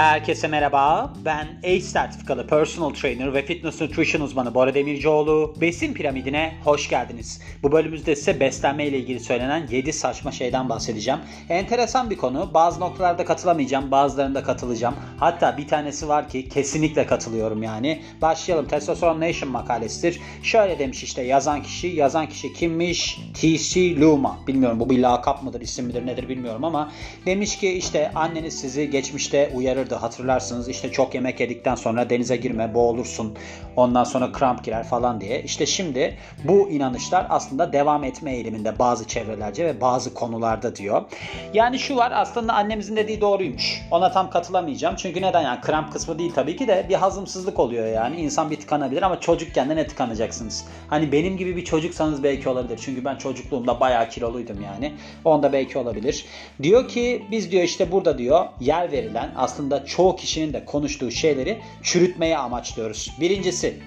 Herkese merhaba. Ben ACE sertifikalı personal trainer ve fitness nutrition uzmanı Bora Demircioğlu. Besin piramidine hoş geldiniz. Bu bölümümüzde size beslenme ile ilgili söylenen 7 saçma şeyden bahsedeceğim. Enteresan bir konu. Bazı noktalarda katılamayacağım, bazılarında katılacağım. Hatta bir tanesi var ki kesinlikle katılıyorum yani. Başlayalım. Testosteron Nation makalesidir. Şöyle demiş işte yazan kişi, yazan kişi kimmiş? T.C. Luma. Bilmiyorum bu bir lakap mıdır, isim midir, nedir bilmiyorum ama demiş ki işte anneniz sizi geçmişte uyarırdı hatırlarsınız işte çok yemek yedikten sonra denize girme boğulursun ondan sonra kramp girer falan diye. İşte şimdi bu inanışlar aslında devam etme eğiliminde bazı çevrelerce ve bazı konularda diyor. Yani şu var aslında annemizin dediği doğruymuş. Ona tam katılamayacağım. Çünkü neden yani kramp kısmı değil tabii ki de bir hazımsızlık oluyor yani. İnsan bir tıkanabilir ama çocukken de ne tıkanacaksınız? Hani benim gibi bir çocuksanız belki olabilir. Çünkü ben çocukluğumda bayağı kiloluydum yani. Onda belki olabilir. Diyor ki biz diyor işte burada diyor yer verilen aslında çoğu kişinin de konuştuğu şeyleri çürütmeye amaçlıyoruz. Birincisi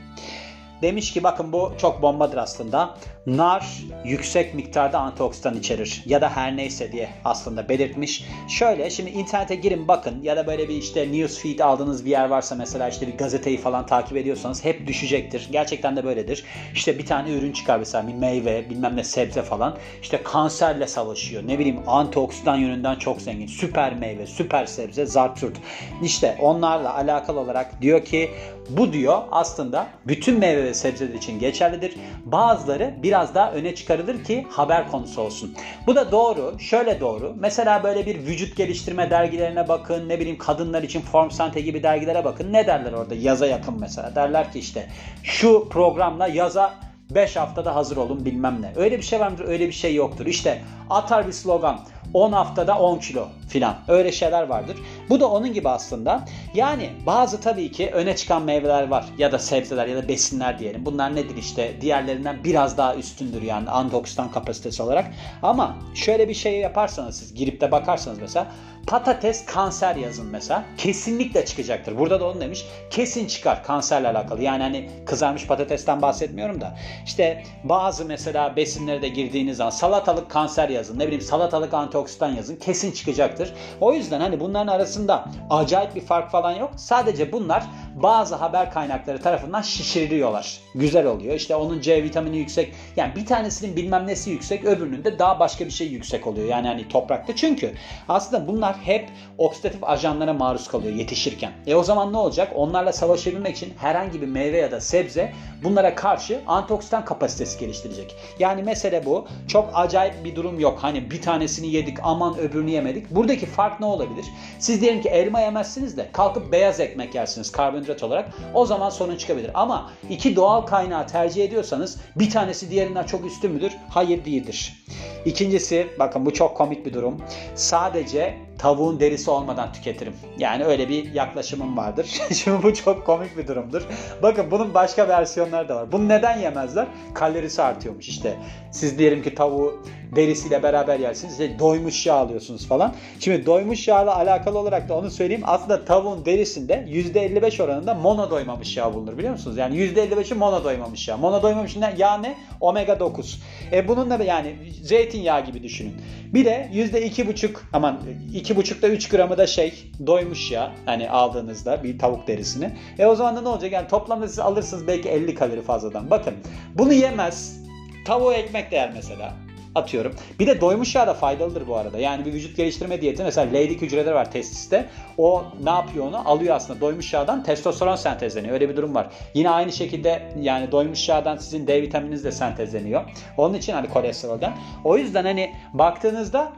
demiş ki bakın bu çok bombadır aslında. Nar yüksek miktarda antioksidan içerir ya da her neyse diye aslında belirtmiş. Şöyle şimdi internete girin bakın ya da böyle bir işte newsfeed aldığınız bir yer varsa mesela işte bir gazeteyi falan takip ediyorsanız hep düşecektir. Gerçekten de böyledir. İşte bir tane ürün çıkar mesela bir meyve bilmem ne sebze falan. İşte kanserle savaşıyor. Ne bileyim antioksidan yönünden çok zengin. Süper meyve, süper sebze, zartürt. İşte onlarla alakalı olarak diyor ki bu diyor aslında bütün meyve ve sebzeler için geçerlidir. Bazıları biraz daha öne çıkarılır ki haber konusu olsun. Bu da doğru. Şöyle doğru. Mesela böyle bir vücut geliştirme dergilerine bakın. Ne bileyim kadınlar için Form Sante gibi dergilere bakın. Ne derler orada yaza yakın mesela. Derler ki işte şu programla yaza 5 haftada hazır olun bilmem ne. Öyle bir şey var mıdır? Öyle bir şey yoktur. İşte atar bir slogan. 10 haftada 10 kilo filan. Öyle şeyler vardır. Bu da onun gibi aslında. Yani bazı tabii ki öne çıkan meyveler var ya da sebzeler ya da besinler diyelim. Bunlar nedir işte diğerlerinden biraz daha üstündür yani antioksidan kapasitesi olarak. Ama şöyle bir şey yaparsanız siz girip de bakarsanız mesela patates kanser yazın mesela. Kesinlikle çıkacaktır. Burada da onu demiş. Kesin çıkar kanserle alakalı. Yani hani kızarmış patatesten bahsetmiyorum da. İşte bazı mesela besinlere de girdiğiniz zaman salatalık kanser yazın. Ne bileyim salatalık antioksidan yazın. Kesin çıkacaktır. O yüzden hani bunların arasında acayip bir fark falan yok. Sadece bunlar bazı haber kaynakları tarafından şişiriliyorlar. Güzel oluyor. İşte onun C vitamini yüksek. Yani bir tanesinin bilmem nesi yüksek, öbürünün de daha başka bir şey yüksek oluyor. Yani hani toprakta. Çünkü aslında bunlar hep oksidatif ajanlara maruz kalıyor yetişirken. E o zaman ne olacak? Onlarla savaşabilmek için herhangi bir meyve ya da sebze bunlara karşı antioksidan kapasitesi geliştirecek. Yani mesele bu. Çok acayip bir durum yok. Hani bir tanesini yedik aman öbürünü yemedik. Buradaki fark ne olabilir? Siz diyelim ki elma yemezsiniz de kalkıp beyaz ekmek yersiniz karbonhidrat olarak. O zaman sorun çıkabilir. Ama iki doğal kaynağı tercih ediyorsanız bir tanesi diğerinden çok üstün müdür? Hayır değildir. İkincisi bakın bu çok komik bir durum. Sadece tavuğun derisi olmadan tüketirim. Yani öyle bir yaklaşımım vardır. Şimdi bu çok komik bir durumdur. Bakın bunun başka versiyonları da var. Bunu neden yemezler? Kalorisi artıyormuş işte. Siz diyelim ki tavuğu derisiyle beraber yersiniz. İşte doymuş yağ alıyorsunuz falan. Şimdi doymuş yağla alakalı olarak da onu söyleyeyim. Aslında tavuğun derisinde %55 oranında mono doymamış yağ bulunur biliyor musunuz? Yani %55'i mono doymamış yağ. Mono doymamış yağ ne? Omega 9. E bunun da yani zeytinyağı gibi düşünün. Bir de %2,5 aman 2,5'da 3 gramı da şey doymuş ya hani aldığınızda bir tavuk derisini. E o zaman da ne olacak? Yani toplamda siz alırsınız belki 50 kalori fazladan. Bakın bunu yemez. Tavuğu ekmek de yer mesela atıyorum. Bir de doymuş yağ da faydalıdır bu arada. Yani bir vücut geliştirme diyeti mesela Leydig hücreleri var testiste. O ne yapıyor onu? Alıyor aslında doymuş yağdan testosteron sentezleniyor. Öyle bir durum var. Yine aynı şekilde yani doymuş yağdan sizin D vitamininiz de sentezleniyor. Onun için hani kolesterolden. O yüzden hani baktığınızda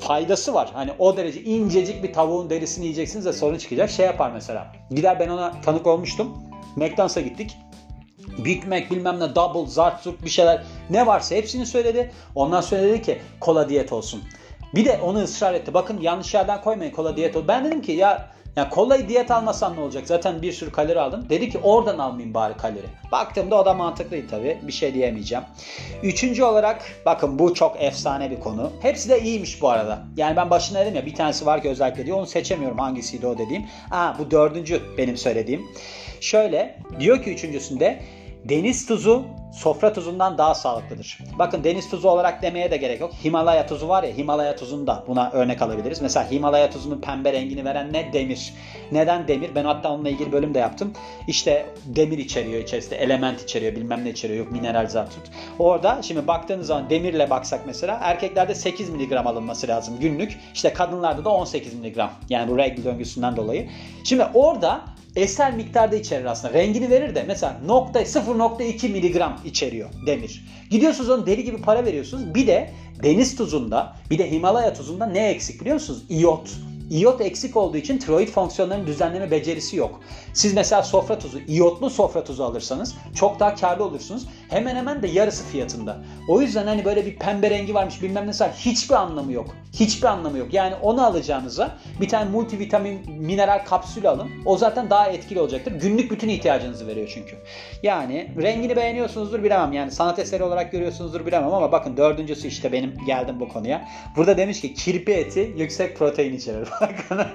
faydası var. Hani o derece incecik bir tavuğun derisini yiyeceksiniz de sorun çıkacak. Şey yapar mesela. Gider ben ona tanık olmuştum. McDonald's'a gittik. Big Mac bilmem ne double zart bir şeyler ne varsa hepsini söyledi. Ondan sonra dedi ki kola diyet olsun. Bir de onu ısrar etti. Bakın yanlış yerden koymayın kola diyet olsun. Ben dedim ki ya ya kolayı diyet almasam ne olacak? Zaten bir sürü kalori aldım. Dedi ki oradan almayayım bari kalori. Baktığımda o da mantıklıydı tabii. Bir şey diyemeyeceğim. Üçüncü olarak bakın bu çok efsane bir konu. Hepsi de iyiymiş bu arada. Yani ben başına dedim ya bir tanesi var ki özellikle diyor. Onu seçemiyorum hangisiydi o dediğim. Aa bu dördüncü benim söylediğim. Şöyle diyor ki üçüncüsünde deniz tuzu sofra tuzundan daha sağlıklıdır. Bakın deniz tuzu olarak demeye de gerek yok. Himalaya tuzu var ya Himalaya tuzunda buna örnek alabiliriz. Mesela Himalaya tuzunun pembe rengini veren ne? Demir. Neden demir? Ben hatta onunla ilgili bölüm de yaptım. İşte demir içeriyor içerisinde, element içeriyor, bilmem ne içeriyor, yok mineral zatut. Orada şimdi baktığınız zaman demirle baksak mesela erkeklerde 8 mg alınması lazım günlük. İşte kadınlarda da 18 mg. Yani bu regl döngüsünden dolayı. Şimdi orada eser miktarda içerir aslında. Rengini verir de mesela nokta 0.2 miligram içeriyor demir. Gidiyorsunuz onu deli gibi para veriyorsunuz. Bir de deniz tuzunda bir de Himalaya tuzunda ne eksik biliyor musunuz? İyot. İyot eksik olduğu için tiroid fonksiyonlarının düzenleme becerisi yok. Siz mesela sofra tuzu, iyotlu sofra tuzu alırsanız çok daha karlı olursunuz. Hemen hemen de yarısı fiyatında. O yüzden hani böyle bir pembe rengi varmış bilmem ne hiçbir anlamı yok. Hiçbir anlamı yok. Yani onu alacağınıza bir tane multivitamin mineral kapsülü alın. O zaten daha etkili olacaktır. Günlük bütün ihtiyacınızı veriyor çünkü. Yani rengini beğeniyorsunuzdur bilemem. Yani sanat eseri olarak görüyorsunuzdur bilemem ama bakın dördüncüsü işte benim geldim bu konuya. Burada demiş ki kirpi eti yüksek protein içerir. Bakın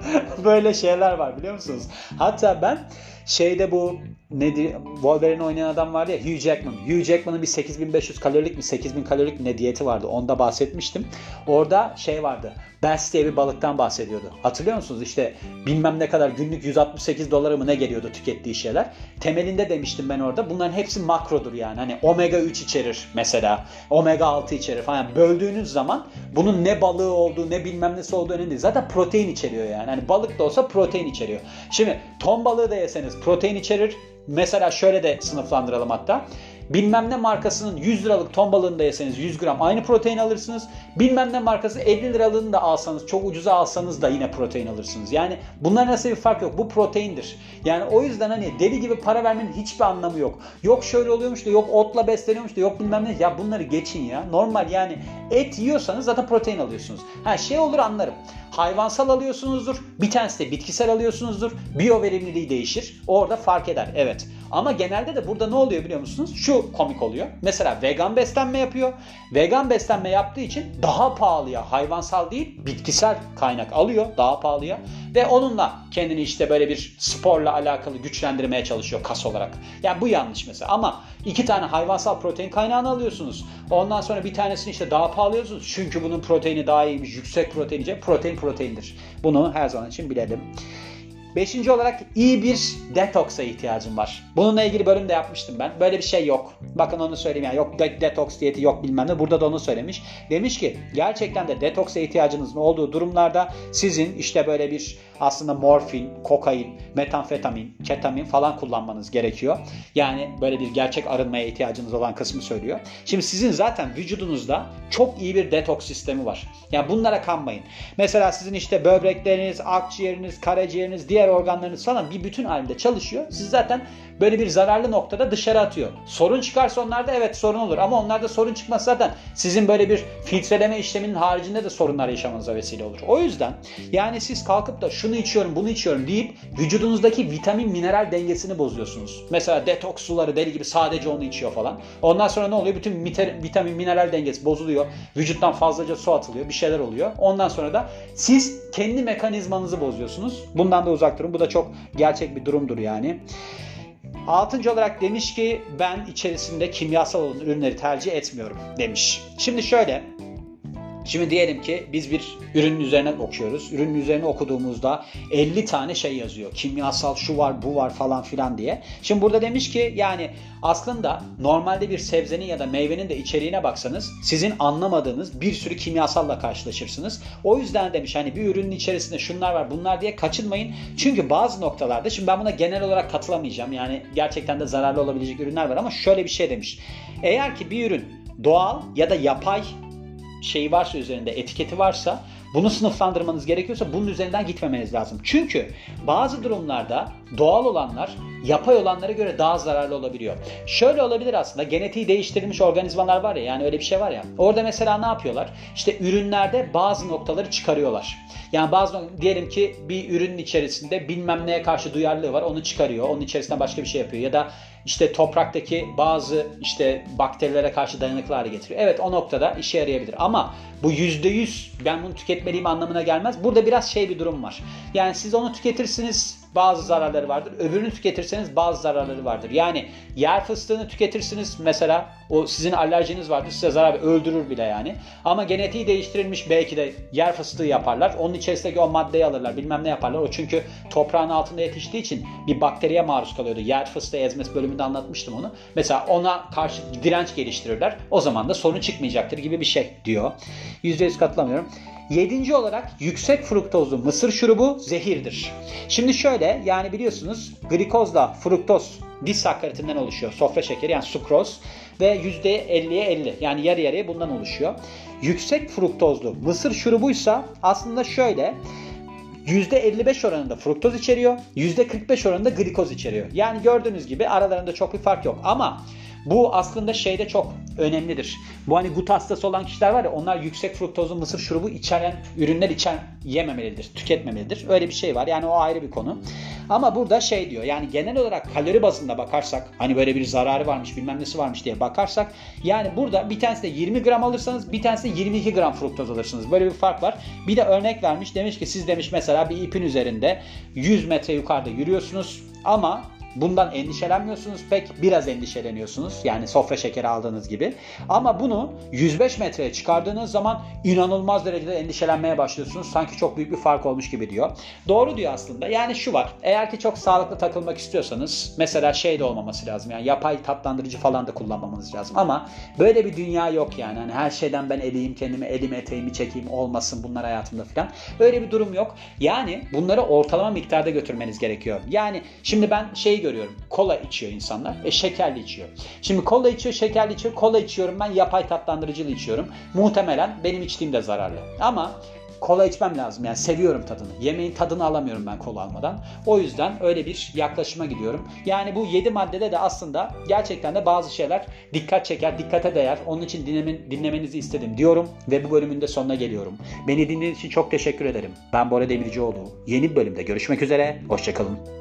böyle şeyler var biliyor musunuz? Hatta ben şeyde bu nedir Wolverine oynayan adam vardı ya Hugh Jackman. Hugh Jackman'ın bir 8500 kalorilik mi 8000 kalorilik mi ne diyeti vardı. Onda bahsetmiştim. Orada şey vardı. Bass diye bir balıktan bahsediyordu. Hatırlıyor musunuz? İşte bilmem ne kadar günlük 168 dolara mı ne geliyordu tükettiği şeyler. Temelinde demiştim ben orada. Bunların hepsi makrodur yani. Hani omega 3 içerir mesela. Omega 6 içerir falan. Böldüğünüz zaman bunun ne balığı olduğu ne bilmem nesi olduğu önemli değil. Zaten protein içeriyor yani. Hani balık da olsa protein içeriyor. Şimdi ton balığı da yeseniz protein içerir. Mesela şöyle de sınıflandıralım hatta. Bilmem ne markasının 100 liralık ton balığını da yeseniz 100 gram aynı protein alırsınız. Bilmem ne markası 50 liralığını da alsanız çok ucuza alsanız da yine protein alırsınız. Yani bunların nasıl bir fark yok. Bu proteindir. Yani o yüzden hani deli gibi para vermenin hiçbir anlamı yok. Yok şöyle oluyormuş da yok otla besleniyormuş da yok bilmem ne. Ya bunları geçin ya. Normal yani et yiyorsanız zaten protein alıyorsunuz. Ha şey olur anlarım. Hayvansal alıyorsunuzdur. Bir tanesi de bitkisel alıyorsunuzdur. Biyo verimliliği değişir. Orada fark eder. Evet. Ama genelde de burada ne oluyor biliyor musunuz? Şu komik oluyor. Mesela vegan beslenme yapıyor. Vegan beslenme yaptığı için daha pahalıya hayvansal değil bitkisel kaynak alıyor daha pahalıya. Ve onunla kendini işte böyle bir sporla alakalı güçlendirmeye çalışıyor kas olarak. Yani bu yanlış mesela ama iki tane hayvansal protein kaynağını alıyorsunuz. Ondan sonra bir tanesini işte daha pahalı alıyorsunuz. Çünkü bunun proteini daha iyiymiş. Yüksek protein protein proteindir. Bunu her zaman için bilelim. Beşinci olarak iyi bir detoksa ihtiyacım var. Bununla ilgili bölüm de yapmıştım ben. Böyle bir şey yok. Bakın onu söyleyeyim yani yok detoks diyeti yok bilmem ne. Burada da onu söylemiş. Demiş ki gerçekten de detoksa ihtiyacınızın olduğu durumlarda sizin işte böyle bir aslında morfin, kokain, metamfetamin, ketamin falan kullanmanız gerekiyor. Yani böyle bir gerçek arınmaya ihtiyacınız olan kısmı söylüyor. Şimdi sizin zaten vücudunuzda çok iyi bir detoks sistemi var. Yani bunlara kanmayın. Mesela sizin işte böbrekleriniz, akciğeriniz, karaciğeriniz, diğer organlarınız falan bir bütün halinde çalışıyor. Siz zaten böyle bir zararlı noktada dışarı atıyor. Sorun çıkarsa onlarda evet sorun olur ama onlarda sorun çıkmaz zaten sizin böyle bir filtreleme işleminin haricinde de sorunlar yaşamanıza vesile olur. O yüzden yani siz kalkıp da şunu içiyorum bunu içiyorum deyip vücudunuzdaki vitamin mineral dengesini bozuyorsunuz. Mesela detoks suları deli gibi sadece onu içiyor falan. Ondan sonra ne oluyor? Bütün vitamin mineral dengesi bozuluyor. Vücuttan fazlaca su atılıyor. Bir şeyler oluyor. Ondan sonra da siz kendi mekanizmanızı bozuyorsunuz. Bundan da uzak durun. Bu da çok gerçek bir durumdur yani. Altıncı olarak demiş ki ben içerisinde kimyasal olan ürünleri tercih etmiyorum demiş. Şimdi şöyle Şimdi diyelim ki biz bir ürünün üzerine okuyoruz. Ürünün üzerine okuduğumuzda 50 tane şey yazıyor. Kimyasal şu var bu var falan filan diye. Şimdi burada demiş ki yani aslında normalde bir sebzenin ya da meyvenin de içeriğine baksanız sizin anlamadığınız bir sürü kimyasalla karşılaşırsınız. O yüzden demiş hani bir ürünün içerisinde şunlar var bunlar diye kaçınmayın. Çünkü bazı noktalarda şimdi ben buna genel olarak katılamayacağım. Yani gerçekten de zararlı olabilecek ürünler var ama şöyle bir şey demiş. Eğer ki bir ürün doğal ya da yapay şeyi varsa üzerinde etiketi varsa bunu sınıflandırmanız gerekiyorsa bunun üzerinden gitmemeniz lazım. Çünkü bazı durumlarda doğal olanlar yapay olanlara göre daha zararlı olabiliyor. Şöyle olabilir aslında genetiği değiştirilmiş organizmalar var ya yani öyle bir şey var ya. Orada mesela ne yapıyorlar? İşte ürünlerde bazı noktaları çıkarıyorlar. Yani bazı diyelim ki bir ürünün içerisinde bilmem neye karşı duyarlılığı var onu çıkarıyor. Onun içerisinde başka bir şey yapıyor. Ya da işte topraktaki bazı işte bakterilere karşı dayanıklı hale getiriyor. Evet o noktada işe yarayabilir ama bu %100 ben bunu tüketmeliyim anlamına gelmez. Burada biraz şey bir durum var. Yani siz onu tüketirsiniz bazı zararları vardır. Öbürünü tüketirseniz bazı zararları vardır. Yani yer fıstığını tüketirsiniz mesela o sizin alerjiniz vardır size zarar öldürür bile yani. Ama genetiği değiştirilmiş belki de yer fıstığı yaparlar. Onun içerisindeki o maddeyi alırlar bilmem ne yaparlar. O çünkü toprağın altında yetiştiği için bir bakteriye maruz kalıyordu. Yer fıstığı ezmesi bölümünde anlatmıştım onu. Mesela ona karşı direnç geliştirirler. O zaman da sorun çıkmayacaktır gibi bir şey diyor. %100 katılamıyorum. Yedinci olarak yüksek fruktozlu mısır şurubu zehirdir. Şimdi şöyle yani biliyorsunuz glikozla fruktoz disakkaritinden oluşuyor. Sofra şekeri yani sukroz ve %50'ye 50 yani yarı yarıya bundan oluşuyor. Yüksek fruktozlu mısır şurubuysa aslında şöyle %55 oranında fruktoz içeriyor, %45 oranında glikoz içeriyor. Yani gördüğünüz gibi aralarında çok bir fark yok ama bu aslında şeyde çok önemlidir. Bu hani gut hastası olan kişiler var ya onlar yüksek fruktozlu mısır şurubu içeren ürünler içen yememelidir, tüketmemelidir. Öyle bir şey var. Yani o ayrı bir konu. Ama burada şey diyor yani genel olarak kalori bazında bakarsak hani böyle bir zararı varmış bilmem nesi varmış diye bakarsak yani burada bir tanesi de 20 gram alırsanız bir tanesi de 22 gram fruktoz alırsınız. Böyle bir fark var. Bir de örnek vermiş demiş ki siz demiş mesela bir ipin üzerinde 100 metre yukarıda yürüyorsunuz ama Bundan endişelenmiyorsunuz pek biraz endişeleniyorsunuz. Yani sofra şekeri aldığınız gibi. Ama bunu 105 metreye çıkardığınız zaman inanılmaz derecede endişelenmeye başlıyorsunuz. Sanki çok büyük bir fark olmuş gibi diyor. Doğru diyor aslında. Yani şu var. Eğer ki çok sağlıklı takılmak istiyorsanız mesela şey de olmaması lazım. Yani yapay tatlandırıcı falan da kullanmamanız lazım. Ama böyle bir dünya yok yani. Hani her şeyden ben eleyim kendimi, elimi eteğimi çekeyim olmasın bunlar hayatımda falan. Öyle bir durum yok. Yani bunları ortalama miktarda götürmeniz gerekiyor. Yani şimdi ben görüyorum. Kola içiyor insanlar ve şekerli içiyor. Şimdi kola içiyor, şekerli içiyor. Kola içiyorum ben yapay tatlandırıcılı içiyorum. Muhtemelen benim içtiğim de zararlı. Ama kola içmem lazım. Yani seviyorum tadını. Yemeğin tadını alamıyorum ben kola almadan. O yüzden öyle bir yaklaşıma gidiyorum. Yani bu 7 maddede de aslında gerçekten de bazı şeyler dikkat çeker, dikkate değer. Onun için dinlemen, dinlemenizi istedim diyorum ve bu bölümün de sonuna geliyorum. Beni dinlediğiniz için çok teşekkür ederim. Ben Bora Demircioğlu. Yeni bir bölümde görüşmek üzere. Hoşçakalın.